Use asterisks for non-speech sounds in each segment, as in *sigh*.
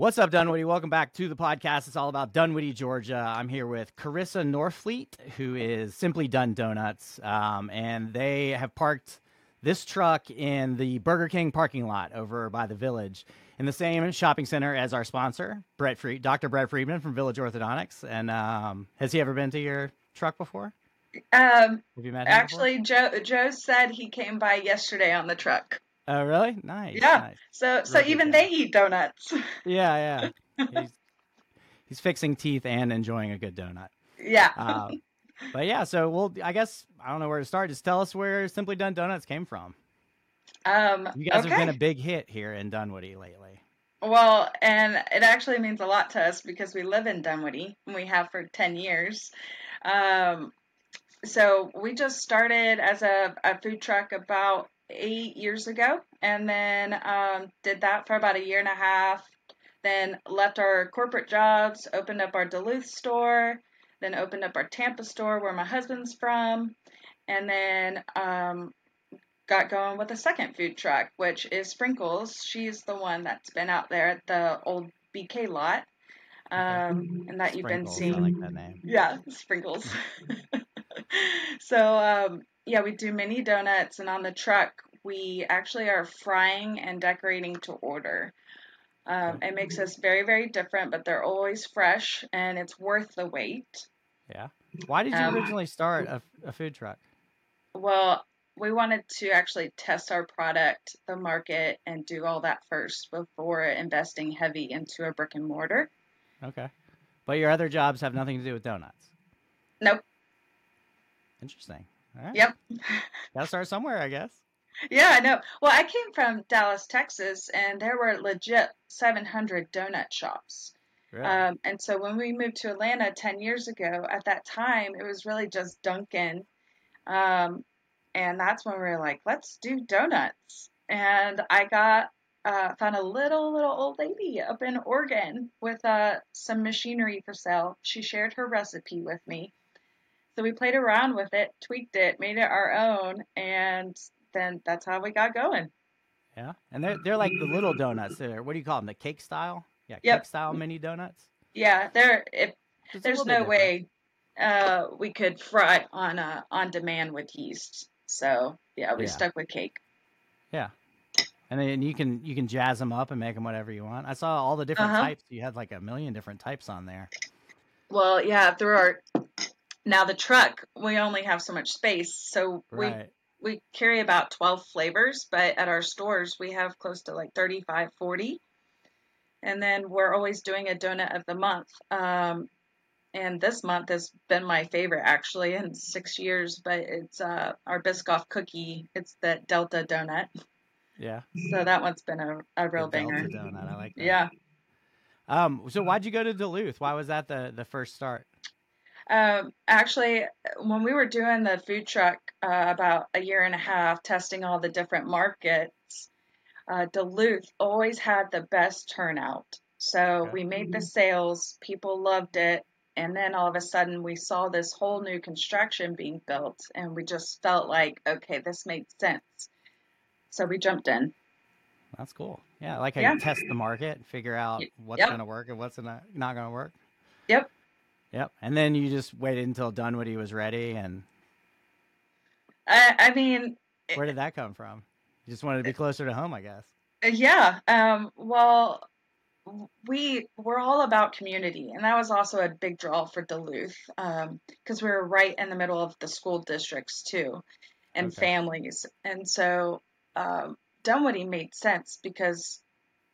What's up, Dunwoody? Welcome back to the podcast. It's all about Dunwoody, Georgia. I'm here with Karissa Norfleet, who is Simply Done Donuts, um, and they have parked this truck in the Burger King parking lot over by the village in the same shopping center as our sponsor, Brett Dr. Brett Friedman from Village Orthodontics. And um, has he ever been to your truck before? Um, actually, before? Joe Joe said he came by yesterday on the truck. Oh, really? Nice. Yeah. Nice. So, so even they eat donuts. *laughs* Yeah, yeah. He's, he's fixing teeth and enjoying a good donut. Yeah. Uh, but yeah, so we'll. I guess I don't know where to start. Just tell us where Simply Done Donuts came from. Um, you guys okay. have been a big hit here in Dunwoody lately. Well, and it actually means a lot to us because we live in Dunwoody and we have for ten years. Um, so we just started as a, a food truck about eight years ago, and then um, did that for about a year and a half. Then left our corporate jobs, opened up our Duluth store, then opened up our Tampa store where my husband's from, and then um, got going with a second food truck, which is Sprinkles. She's the one that's been out there at the old BK lot. Um, and that you've been seeing. Like. Yeah, Sprinkles. *laughs* so um, yeah, we do mini donuts, and on the truck, we actually are frying and decorating to order. Um, it makes us very, very different, but they're always fresh, and it's worth the wait. Yeah. Why did you um, originally start a, a food truck? Well, we wanted to actually test our product, the market, and do all that first before investing heavy into a brick and mortar. Okay. But your other jobs have nothing to do with donuts? Nope. Interesting. Right. Yep. *laughs* Gotta start somewhere, I guess. Yeah, I know. Well, I came from Dallas, Texas, and there were legit 700 donut shops. Really? Um, and so when we moved to Atlanta 10 years ago, at that time, it was really just Dunkin'. Um, and that's when we were like, let's do donuts. And I got, uh, found a little, little old lady up in Oregon with uh, some machinery for sale. She shared her recipe with me. So we played around with it, tweaked it, made it our own, and then that's how we got going. Yeah, and they're they're like the little donuts. There, what do you call them? The cake style? Yeah, yep. cake style mini donuts. Yeah, there. If there's no way uh, we could fry on uh, on demand with yeast, so yeah, we yeah. stuck with cake. Yeah, and then you can you can jazz them up and make them whatever you want. I saw all the different uh-huh. types. You had like a million different types on there. Well, yeah, through our now the truck, we only have so much space, so right. we we carry about 12 flavors, but at our stores we have close to like 35, 40. And then we're always doing a donut of the month. Um, and this month has been my favorite actually in six years, but it's uh, our Biscoff cookie. It's the Delta donut. Yeah. So that one's been a, a real the banger. Delta donut. I like that. Yeah. Um, so why'd you go to Duluth? Why was that the, the first start? Um, actually, when we were doing the food truck uh, about a year and a half, testing all the different markets, uh, Duluth always had the best turnout. So we made the sales, people loved it, and then all of a sudden we saw this whole new construction being built, and we just felt like, okay, this makes sense. So we jumped in. That's cool. Yeah, like how Yeah. you test the market, figure out what's Yep. going to work and what's not going to work. Yep. Yep. And then you just waited until Dunwoody was ready. And I, I mean, where did that come from? You just wanted to be closer to home, I guess. Yeah. Um, well, we we're all about community, and that was also a big draw for Duluth because we were right in the middle of the school districts too, and Okay. families, and so um, Dunwoody made sense because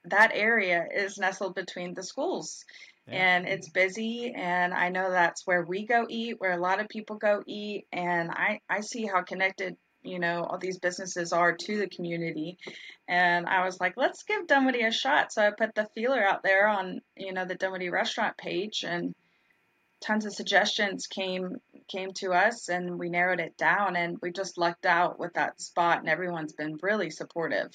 that area is nestled between the schools. And it's busy, and I know that's where we go eat, where a lot of people go eat, and I, I see how connected you know all these businesses are to the community. And i was like let's give dunwoody a shot. So i put the feeler out there on you know the dunwoody restaurant page and tons of suggestions came came to us and we narrowed it down and we just lucked out with that spot and everyone's been really supportive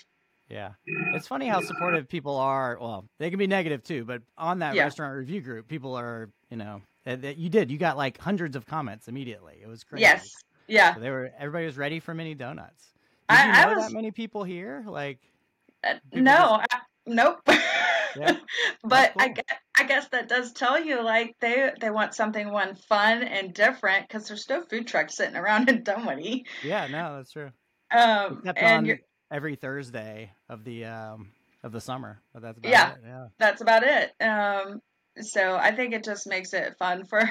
Yeah. It's funny how supportive people are. Well, they can be negative too, but on that Yeah. restaurant review group, people are, you know, that you did. You got like hundreds of comments immediately. It was crazy. yes yeah So they were everybody was ready for mini donuts. Did I- you I know was- that many people here? Like Uh, no I, nope *laughs* Yeah. but cool. I, I guess that does tell you like they they want something one fun and different because there's no food trucks sitting around *laughs* in Dunwoody. Yeah, no, that's true. Um, Except and every Thursday of the um of the summer, but that's about yeah, it. Yeah, that's about it. Um, so I think it just makes it fun *laughs* for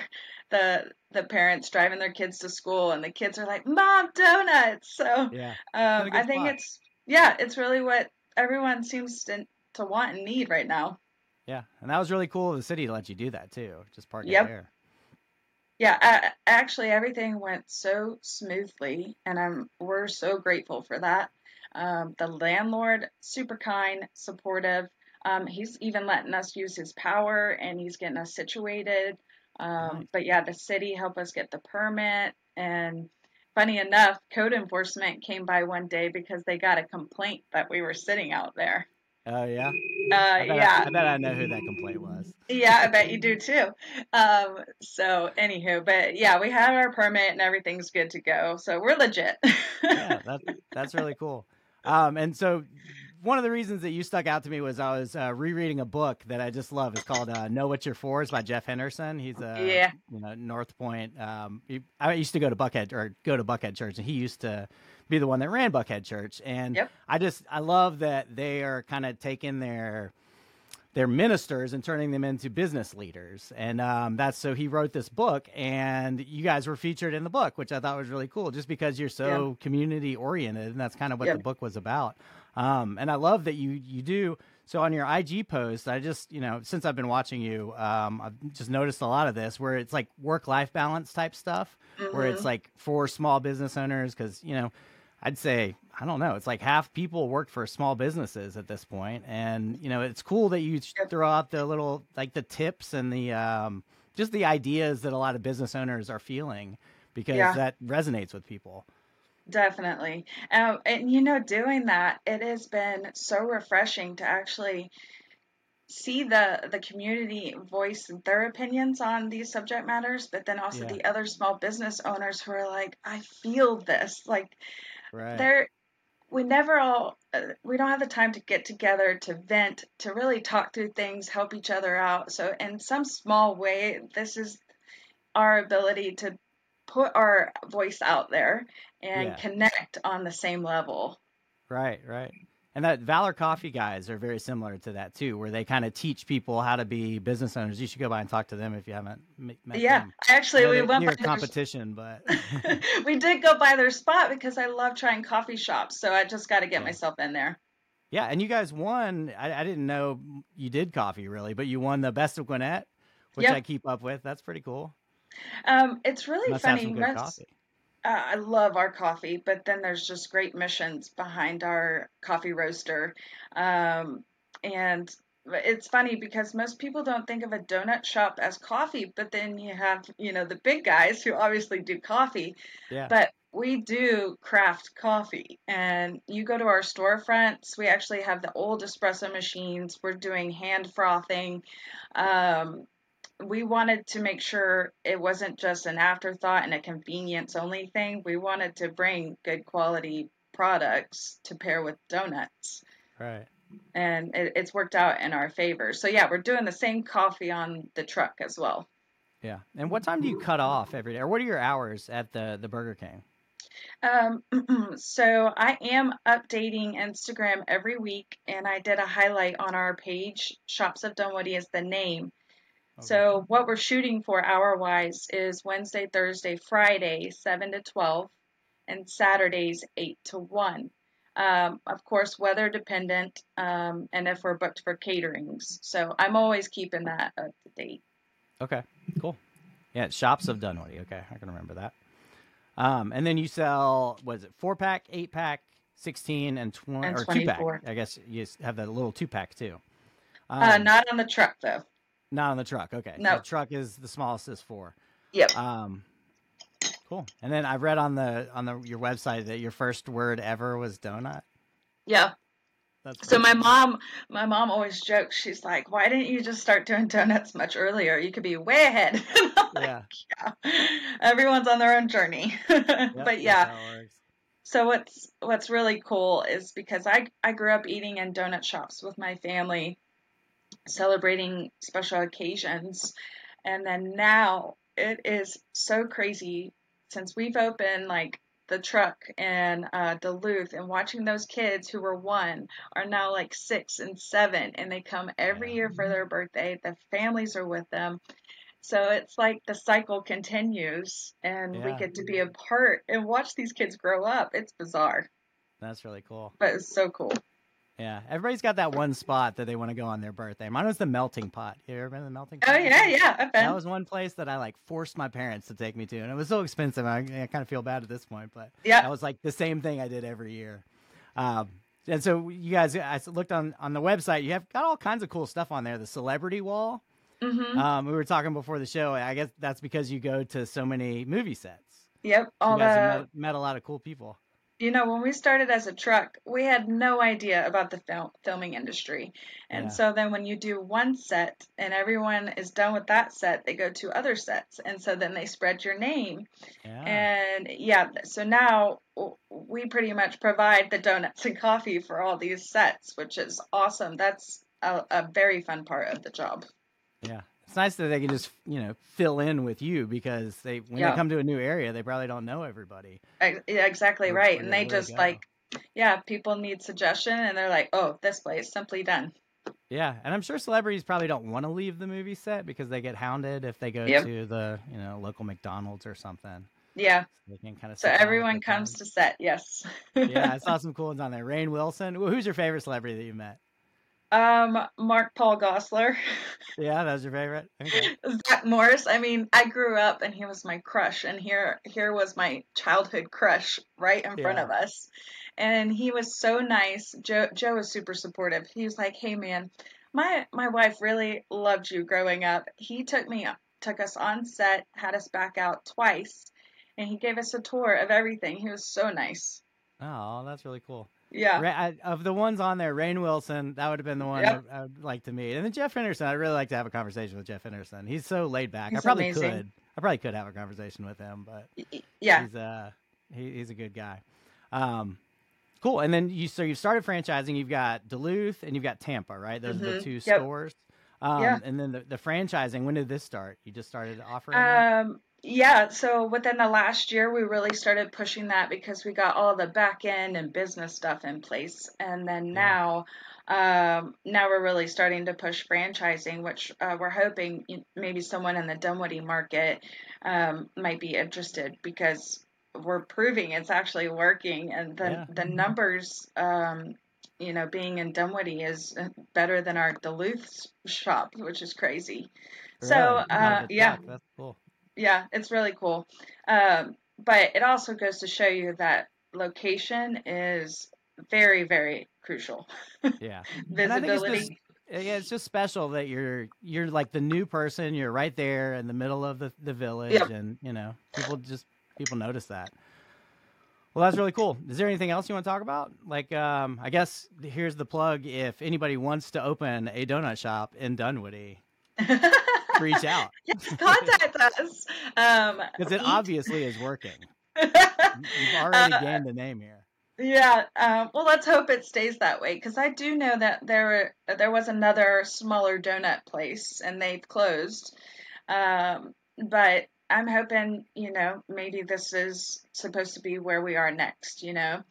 the the parents driving their kids to school, and the kids are like, "Mom, donuts!" So yeah, um, I think spot. it's yeah, it's really what everyone seems to to want and need right now. Yeah, and that was really cool of the city to let you do that too. Just park yep. it there. Yeah, I, actually, everything went so smoothly, and I'm we're so grateful for that. Um, the landlord, super kind, supportive. Um, he's even letting us use his power, and he's getting us situated. Um, nice. But yeah, the city helped us get the permit, and funny enough, code enforcement came by one day because they got a complaint that we were sitting out there. Oh yeah. Uh, I yeah. I, I, bet I know who that complaint was. Yeah, I bet you do too. Um, so anywho, but yeah, we have our permit and everything's good to go, so we're legit. *laughs* yeah, that's that's really cool. Um, and so one of the reasons that you stuck out to me was I was uh, rereading a book that I just love. It's called uh, "Know What You're For." It's by Jeff Henderson. He's a yeah, you know, North Point. Um, he, I used to go to Buckhead or go to Buckhead Church, and he used to be the one that ran Buckhead Church. And yep. I just I love that they are kind of taking their their ministers and turning them into business leaders. And um, that's so he wrote this book, and you guys were featured in the book, which I thought was really cool, just because you're so yep. community oriented, and that's kind of what yep. the book was about. Um, and I love that you you do so on your IG post. I just you know since I've been watching you, um, I've just noticed a lot of this where it's like work life balance type stuff, mm-hmm. where it's mm-hmm. like for small business owners because you know. I'd say I don't know. It's like half people work for small businesses at this point, and you know it's cool that you throw out the little like the tips and the um, just the ideas that a lot of business owners are feeling because yeah. that resonates with people. Definitely. Um, and you know, doing that, it has been so refreshing to actually see the the community voice their opinions on these subject matters, but then also yeah. the other small business owners who are like, I feel this. Like right. they're we never all uh, we don't have the time to get together to vent to really talk through things help each other out so in some small way this is our ability to put our voice out there and yeah. connect on the same level. Right, right. And that Valor Coffee guys are very similar to that too, where they kind of teach people how to be business owners. You should go by and talk to them if you haven't met yeah, them. actually, we went near by competition, but *laughs* we did go by their spot because I love trying coffee shops. So I just got to get yeah. myself in there. Yeah, and you guys won. I, I, didn't know you did coffee really, but you won the best of Gwinnett, which yep. I keep up with. That's pretty cool. Um, it's really Must funny. Most, uh, I love our coffee, but then there's just great missions behind our coffee roaster. Um, and it's funny because most people don't think of a donut shop as coffee, but then you have, you know, the big guys who obviously do coffee. Yeah. But we do craft coffee and you go to our storefronts we actually have the old espresso machines we're doing hand frothing um, we wanted to make sure it wasn't just an afterthought and a convenience only thing. We wanted to bring good quality products to pair with donuts. Right. And it, it's worked out in our favor. So yeah, we're doing the same coffee on the truck as well. Yeah. And what time do you cut off every day? Or what are your hours at the the Burger King? Um, *clears throat* so I am updating Instagram every week, and I did a highlight on our page. Shops of Dunwoody is the name, so what we're shooting for hour wise is Wednesday, Thursday, Friday, 7 to 12, and Saturdays, 8 to 1. Um, of course, weather dependent, um, and if we're booked for caterings. So I'm always keeping that up to date. Okay, cool. Yeah, Shops of Dunwoody. Okay, I can remember that. Um, and then you sell, was it four pack, eight pack, 16, and 20, or two pack? I guess you have that little two pack too. Uh, um, not on the truck though. Not on the truck. Okay. No. The truck is the smallest is four. Yep. Um, cool. And then I read on the on the your website that your first word ever was donut. Yeah. That's so my mom, my mom always jokes. She's like, "Why didn't you just start doing donuts much earlier? You could be way ahead." *laughs* yeah. yeah. Everyone's on their own journey, *laughs* yep, but yeah. So what's what's really cool is because I I grew up eating in donut shops with my family, celebrating special occasions. And then now it is so crazy since we've opened like the truck in uh, Duluth and watching those kids who were one are now like six and seven and they come every year for their birthday. The families are with them. So it's like the cycle continues and yeah. we get to be a part and watch these kids grow up. It's bizarre. That's really cool. But it's so cool. Yeah, everybody's got that one spot that they want to go on their birthday. Mine was the melting pot. You ever been to the melting pot? Oh yeah, yeah, I've been. That was one place that I like forced my parents to take me to, and it was so expensive. I, I kind of feel bad at this point, but yeah, that was like the same thing I did every year. Um, and so you guys, I looked on on the website. You have got all kinds of cool stuff on there. The celebrity wall. Mm-hmm. Um, we were talking before the show. I guess that's because you go to so many movie sets. Yep, all you guys the... met, met a lot of cool people. You know, when we started as a truck, we had no idea about the film, filming industry. And yeah. so then when you do one set and everyone is done with that set, they go to other sets. And so then they spread your name. Yeah. And yeah, so now we pretty much provide the donuts and coffee for all these sets, which is awesome. That's a, a very fun part of the job. Yeah it's nice that they can just you know fill in with you because they when yeah. they come to a new area they probably don't know everybody. Exactly right. and they just like yeah people need suggestion and they're like oh this place simply done. Yeah and i'm sure celebrities probably don't want to leave the movie set because they get hounded if they go yep. to the you know local mcdonald's or something. Yeah. So, kind of so everyone comes to set yes. *laughs* Yeah i saw some cool ones on there. Rainn wilson who's your favorite celebrity that you met um, Mark Paul Gosselaar. Yeah, that was your favorite. Okay. Zach Morris. I mean, I grew up and he was my crush, and here here was my childhood crush right in yeah. front of us, and he was so nice. Joe Joe was super supportive. He was like, "Hey, man, my my wife really loved you growing up. He took me took us on set, had us back out twice, and he gave us a tour of everything. He was so nice." Oh, that's really cool. Yeah. of the ones on there, Rainn Wilson, that would have been the one yep. I would like to meet. And then Jeff Henderson, I'd really like to have a conversation with Jeff Henderson. He's so laid back. He's I probably amazing. could. I probably could have a conversation with him, but yeah, he's uh he, he's a good guy. Um, cool. And then you so you've started franchising. You've got Duluth and you've got Tampa, right? Those mm-hmm. are the mm-hmm. two yep. stores. Um, yeah. And then the, the franchising. When did this start? You just started offering. Um, yeah, so within the last year, we really started pushing that because we got all the back end and business stuff in place, and then now, um, now we're really starting to push franchising, which uh, we're hoping maybe someone in the Dunwoody market um, might be interested because we're proving it's actually working, and the yeah. the numbers. Um, you know, being in Dunwoody is better than our Duluth shop, which is crazy. So, uh, yeah, that's cool yeah, it's really cool. Um, but it also goes to show you that location is very, very crucial. *laughs* Yeah, visibility. It's just, yeah, it's just special that you're you're like the new person. You're right there in the middle of the the village, yep. and you know people just people notice that. Well, that's really cool. Is there anything else you want to talk about? Like, um, I guess here's the plug. If anybody wants to open a donut shop in Dunwoody, *laughs* reach out. *laughs* yes, contact us. Um, because it obviously is working. *laughs* You've already uh, gained a name here. Yeah. Um, well, let's hope it stays that way because I do know that there there was another smaller donut place and they've closed. Um, but I'm hoping, you know, maybe this is supposed to be where we are next. You know.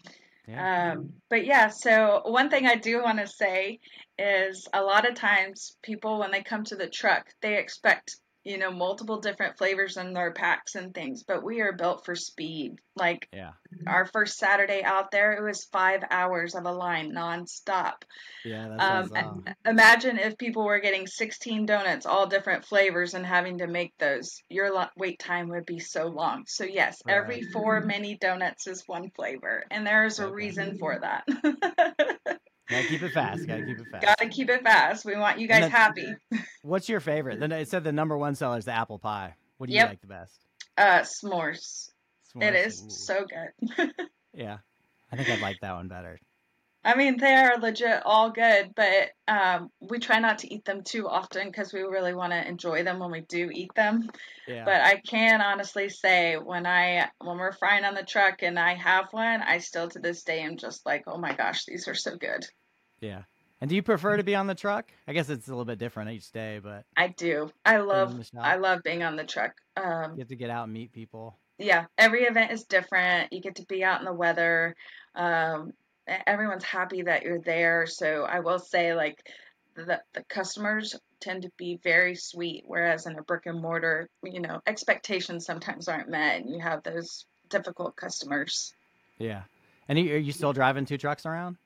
Um, but yeah, so one thing I do want to say is a lot of times people, when they come to the truck, they expect you know, multiple different flavors in their packs and things, but we are built for speed. Like yeah. our first Saturday out there, it was five hours of a line nonstop. Yeah, um, um, imagine if people were getting 16 donuts, all different flavors, and having to make those. Your wait time would be so long. So yes, right. every four mini donuts is one flavor, and there's a okay. reason for that. *laughs* Gotta keep it fast. Gotta keep it fast. Gotta keep it fast. We want you guys happy. What's your favorite? Then it said the number one seller is the apple pie. What do you like the best? Uh, s'mores. s'mores. It is Ooh. so good. *laughs* yeah, I think I'd like that one better. I mean, they are legit all good, but um, we try not to eat them too often because we really want to enjoy them when we do eat them. Yeah. But I can honestly say when I when we're frying on the truck and I have one, I still to this day am just like, oh my gosh, these are so good. Yeah. And do you prefer to be on the truck? I guess it's a little bit different each day, but I do. I love I love being on the truck. Um, you get to get out and meet people. yeah, every event is different. You get to be out in the weather. Um, everyone's happy that you're there. So I will say, like, the the customers tend to be very sweet, whereas in a brick and mortar, you know, expectations sometimes aren't met, and you have those difficult customers. Yeah. And are you still driving two trucks around?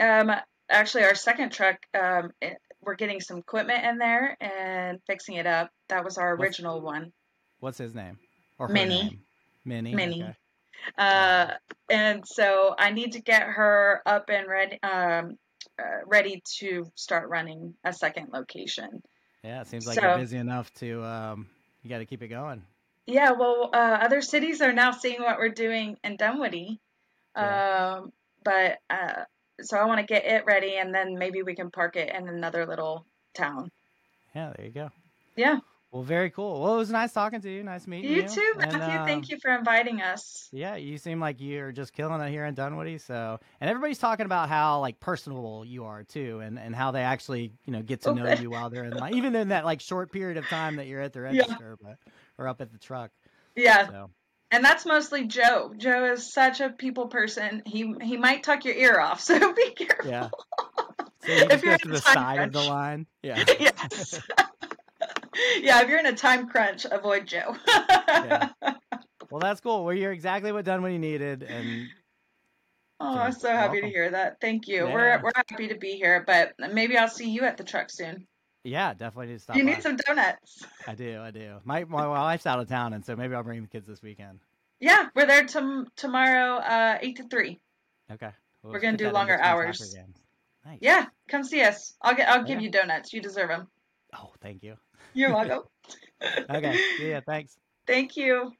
Um, actually, our second truck, um, it, we're getting some equipment in there and fixing it up. That was our What's original one, what's his name or Minnie. name? Minnie. Minnie. Okay. Uh, and so I need to get her up and ready, um, uh, ready to start running a second location. Yeah, it seems like you're busy enough to um you got to keep it going. yeah, well, uh, other cities are now seeing what we're doing in Dunwoody. Yeah. Um, but uh, so I want to get it ready, and then maybe we can park it in another little town. Yeah, there you go. Yeah, Well, very cool. Well, it was nice talking to you. Nice meeting you you. too, And Matthew. um Thank you for inviting us. yeah, you seem like you're just killing it here in Dunwoody. So, and everybody's talking about how like personable you are too, and and how they actually you know get to Oh, know *laughs* you while they're in line, even in that like short period of time that you're at the Yeah, register, but or up at the truck. yeah. So And that's mostly Joe. Joe is such a people person. He he might tuck your ear off, *laughs* so be careful yeah. *laughs* So you if you're to the side of the line. Yeah. *laughs* yes. yeah, if you're in a time crunch, avoid Joe. yeah. Well, that's cool. Well, you're exactly what Dunwoody needed, and oh, so I'm so happy to hear that. Thank you. We're we're happy to be here, but maybe I'll see you at the truck soon. Yeah, definitely need to stop You by. need some donuts. I do, I do. My my wife's out of town, and so maybe I'll bring the kids this weekend. Yeah, we're there tom- tomorrow, uh, eight to three. Okay, we'll We're gonna do longer hours. Nice. Yeah, come see us. I'll get I'll give you donuts. You deserve them. Oh, thank you. You're welcome. *laughs* Okay. Ya. *laughs* Thanks. Thank you.